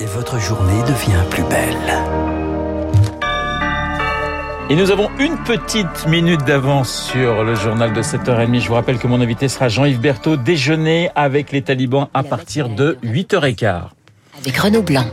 et votre journée devient plus belle. Et nous avons une petite minute d'avance sur le journal de 7h30. Je vous rappelle que mon invité sera Jean-Yves Berthaud, déjeuner avec les talibans à partir de 8h15. Avec Renaud Blanc.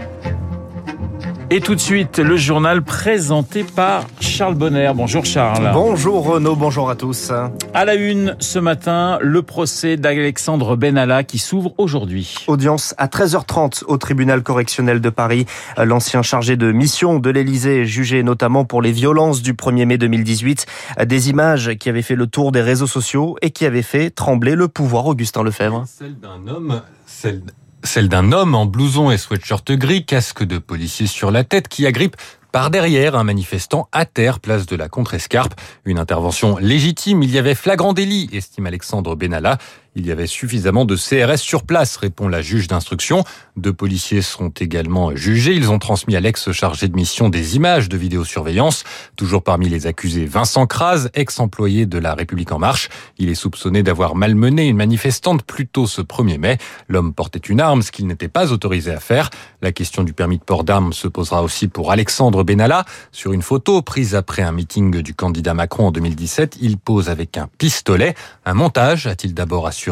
Et tout de suite, le journal présenté par Charles Bonner. Bonjour Charles. Bonjour Renaud, bonjour à tous. À la une ce matin, le procès d'Alexandre Benalla qui s'ouvre aujourd'hui. Audience à 13h30 au tribunal correctionnel de Paris. L'ancien chargé de mission de l'Elysée, jugé notamment pour les violences du 1er mai 2018. Des images qui avaient fait le tour des réseaux sociaux et qui avaient fait trembler le pouvoir Augustin Lefebvre. Celle d'un homme, celle celle d'un homme en blouson et sweatshirt gris, casque de policier sur la tête, qui agrippe par derrière un manifestant à terre, place de la Contrescarpe. Une intervention légitime, il y avait flagrant délit, estime Alexandre Benalla. Il y avait suffisamment de CRS sur place, répond la juge d'instruction. Deux policiers sont également jugés. Ils ont transmis à l'ex-chargé de mission des images de vidéosurveillance. Toujours parmi les accusés, Vincent Kras, ex-employé de la République En Marche. Il est soupçonné d'avoir malmené une manifestante plus tôt ce 1er mai. L'homme portait une arme, ce qu'il n'était pas autorisé à faire. La question du permis de port d'armes se posera aussi pour Alexandre Benalla. Sur une photo prise après un meeting du candidat Macron en 2017, il pose avec un pistolet. Un montage, a-t-il d'abord assuré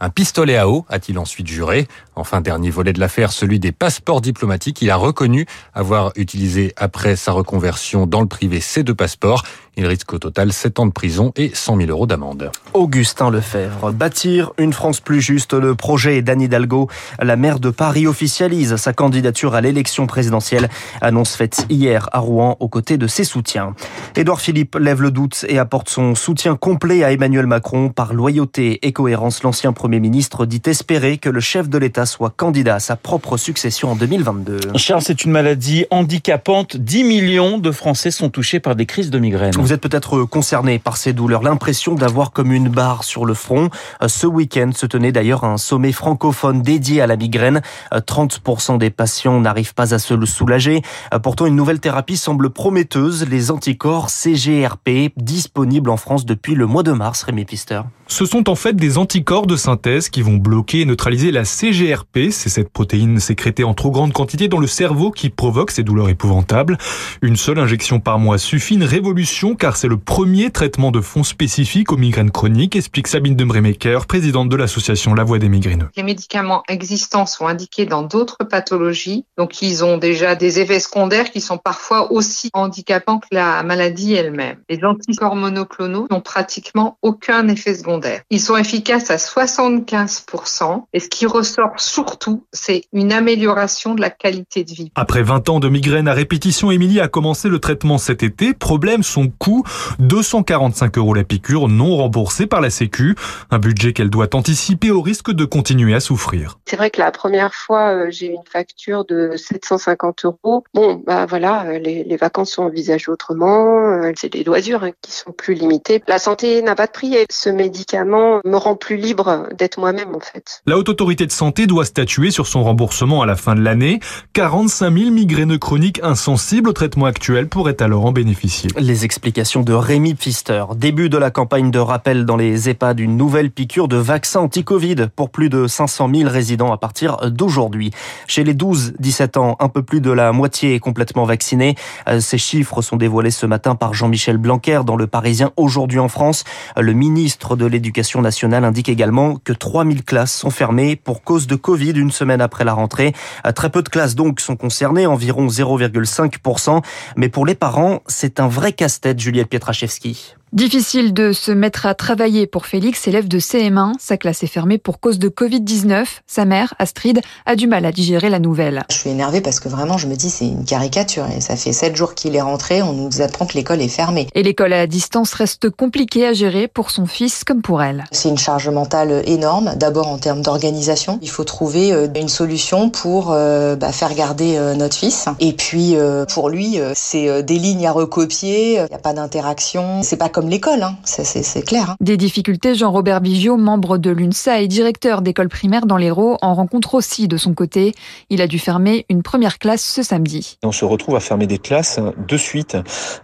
un pistolet à eau, a-t-il ensuite juré. Enfin, dernier volet de l'affaire, celui des passeports diplomatiques. Il a reconnu avoir utilisé après sa reconversion dans le privé ces deux passeports. Il risque au total 7 ans de prison et 100 000 euros d'amende. Augustin Lefebvre. Bâtir une France plus juste. Le projet d'Anne Hidalgo. La maire de Paris officialise sa candidature à l'élection présidentielle. Annonce faite hier à Rouen aux côtés de ses soutiens. Édouard Philippe lève le doute et apporte son soutien complet à Emmanuel Macron. Par loyauté et cohérence, l'ancien Premier ministre dit espérer que le chef de l'État soit candidat à sa propre succession en 2022. Charles, c'est une maladie handicapante. 10 millions de Français sont touchés par des crises de migraine. Vous êtes peut-être concerné par ces douleurs, l'impression d'avoir comme une barre sur le front. Ce week-end se tenait d'ailleurs un sommet francophone dédié à la migraine. 30% des patients n'arrivent pas à se le soulager. Pourtant, une nouvelle thérapie semble prometteuse, les anticorps CGRP, disponibles en France depuis le mois de mars, Rémi Pister. Ce sont en fait des anticorps de synthèse qui vont bloquer et neutraliser la CGRP. C'est cette protéine sécrétée en trop grande quantité dans le cerveau qui provoque ces douleurs épouvantables. Une seule injection par mois suffit, une révolution car c'est le premier traitement de fond spécifique aux migraines chroniques, explique Sabine Dembrémaker, présidente de l'association La Voix des migraineux. Les médicaments existants sont indiqués dans d'autres pathologies, donc ils ont déjà des effets secondaires qui sont parfois aussi handicapants que la maladie elle-même. Les anticorps monoclonaux n'ont pratiquement aucun effet secondaire ils sont efficaces à 75% et ce qui ressort surtout, c'est une amélioration de la qualité de vie. Après 20 ans de migraine à répétition, Émilie a commencé le traitement cet été. Problème, son coût, 245 euros la piqûre non remboursée par la Sécu. Un budget qu'elle doit anticiper au risque de continuer à souffrir. C'est vrai que la première fois, euh, j'ai eu une facture de 750 euros. Bon, bah voilà, euh, les, les vacances sont envisagées autrement. Euh, c'est des loisirs hein, qui sont plus limités. La santé n'a pas de prix et ce médicament me rend plus libre d'être moi-même en fait. La Haute Autorité de Santé doit statuer sur son remboursement à la fin de l'année. 45 000 migraineux chroniques insensibles au traitement actuel pourraient alors en bénéficier. Les explications de Rémi Pfister. Début de la campagne de rappel dans les EHPAD d'une nouvelle piqûre de vaccin anti-Covid pour plus de 500 000 résidents à partir d'aujourd'hui. Chez les 12-17 ans, un peu plus de la moitié est complètement vaccinée. Ces chiffres sont dévoilés ce matin par Jean-Michel Blanquer dans Le Parisien aujourd'hui en France. Le ministre de l'Éducation nationale indique également que 3000 classes sont fermées pour cause de Covid une semaine après la rentrée. Très peu de classes donc sont concernées, environ 0,5%. Mais pour les parents, c'est un vrai casse-tête, Juliette Pietraszewski. Difficile de se mettre à travailler pour Félix, élève de CM1. Sa classe est fermée pour cause de Covid-19. Sa mère, Astrid, a du mal à digérer la nouvelle. Je suis énervée parce que vraiment, je me dis, c'est une caricature. Et ça fait sept jours qu'il est rentré. On nous apprend que l'école est fermée. Et l'école à distance reste compliquée à gérer pour son fils comme pour elle. C'est une charge mentale énorme. D'abord en termes d'organisation. Il faut trouver euh, une solution pour euh, bah, faire garder euh, notre fils. Et puis, pour lui, c'est des lignes à recopier. Il n'y a pas d'interaction. C'est pas comme comme l'école, hein. c'est clair. Hein. Des difficultés, Jean-Robert Bigiot, membre de l'UNSA et directeur d'école primaire dans l'Hérault, en rencontre aussi de son côté. Il a dû fermer une première classe ce samedi. On se retrouve à fermer des classes de suite.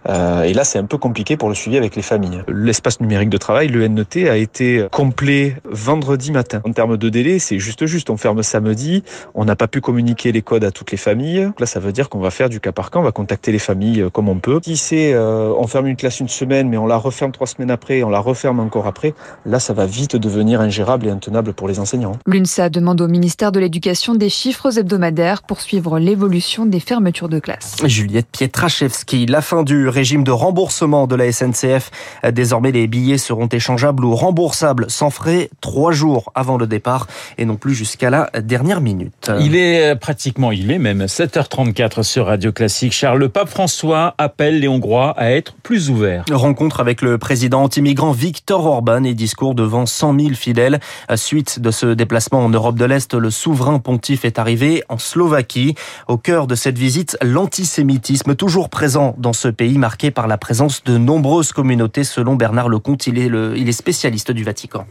Euh, et là, c'est un peu compliqué pour le suivi avec les familles. L'espace numérique de travail, le NET, a été complet vendredi matin. En termes de délai, c'est juste juste. On ferme samedi. On n'a pas pu communiquer les codes à toutes les familles. Là, ça veut dire qu'on va faire du cas par cas. On va contacter les familles comme on peut. Si c'est euh, on ferme une classe une semaine, mais on la referme trois semaines après, on la referme encore après, là, ça va vite devenir ingérable et intenable pour les enseignants. L'UNSA demande au ministère de l'Éducation des chiffres hebdomadaires pour suivre l'évolution des fermetures de classes. Juliette Pietraszewski, la fin du régime de remboursement de la SNCF. Désormais, les billets seront échangeables ou remboursables sans frais trois jours avant le départ et non plus jusqu'à la dernière minute. Il est pratiquement, il est même 7h34 sur Radio Classique. Charles, le pape François appelle les Hongrois à être plus ouverts. Rencontre avec le président anti-migrant Viktor Orban et discours devant 100 000 fidèles. Suite de ce déplacement en Europe de l'Est, le souverain pontife est arrivé en Slovaquie. Au cœur de cette visite, l'antisémitisme toujours présent dans ce pays marqué par la présence de nombreuses communautés. Selon Bernard Lecomte, il est, spécialiste du Vatican.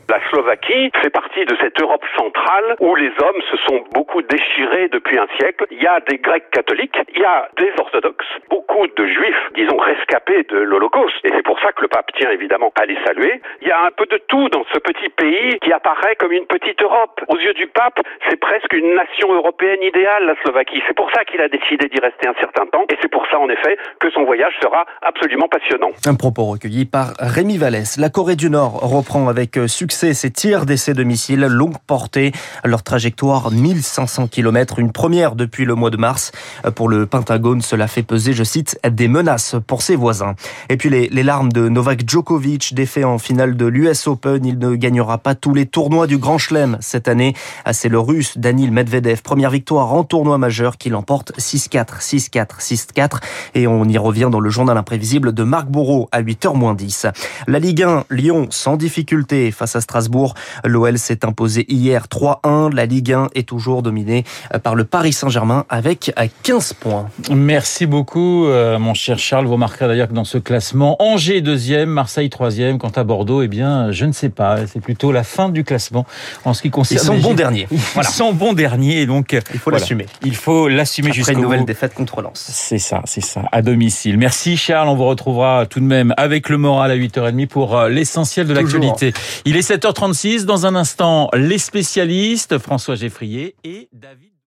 Fait partie de cette Europe centrale où les hommes se sont beaucoup déchirés depuis un siècle. Il y a des Grecs catholiques, il y a des orthodoxes, beaucoup de juifs, disons, rescapés de l'Holocauste. Et c'est pour ça que le pape tient évidemment à les saluer. Il y a un peu de tout dans ce petit pays qui apparaît comme une petite Europe. Aux yeux du pape, c'est presque une nation européenne idéale, la Slovaquie. C'est pour ça qu'il a décidé d'y rester un certain temps. Et c'est pour ça, en effet, que son voyage sera absolument passionnant. Un propos recueilli par Rémi Vallès. La Corée du Nord reprend avec succès ses tirs d'essai de missiles longue portée. Leur trajectoire 1500 km, une première depuis le mois de mars. Pour le Pentagone, cela fait peser, je cite, des menaces pour ses voisins. Et puis les, les larmes de Novak Djokovic, défait en finale de l'US Open. Il ne gagnera pas tous les tournois du Grand Chelem cette année. C'est le russe Danil Medvedev. Première victoire en tournoi majeur qui l'emporte 6-4, 6-4, 6-4. Et on y revient dans le journal imprévisible de Marc Bourreau à 8h10. La Ligue 1, Lyon sans difficulté face à Strasbourg. L'OL s'est imposé hier 3-1. La Ligue 1 est toujours dominée par le Paris Saint-Germain avec 15 points. Merci beaucoup, euh, mon cher Charles. Vous remarquerez d'ailleurs que dans ce classement, Angers deuxième, Marseille troisième. Quant à Bordeaux, eh bien, je ne sais pas. C'est plutôt la fin du classement en ce qui concerne. Ils sont bons derniers. Voilà. Ils sont bons derniers, donc il faut voilà. l'assumer. Il faut l'assumer jusqu'au une nouvelle bout. défaite contre Lens. C'est ça, c'est ça, à domicile. Merci Charles, on vous retrouvera tout de même avec le moral à 8h30 pour euh, l'essentiel de l'actualité. Il est 7h36, dans un instant, les spécialistes, François Geffrier et David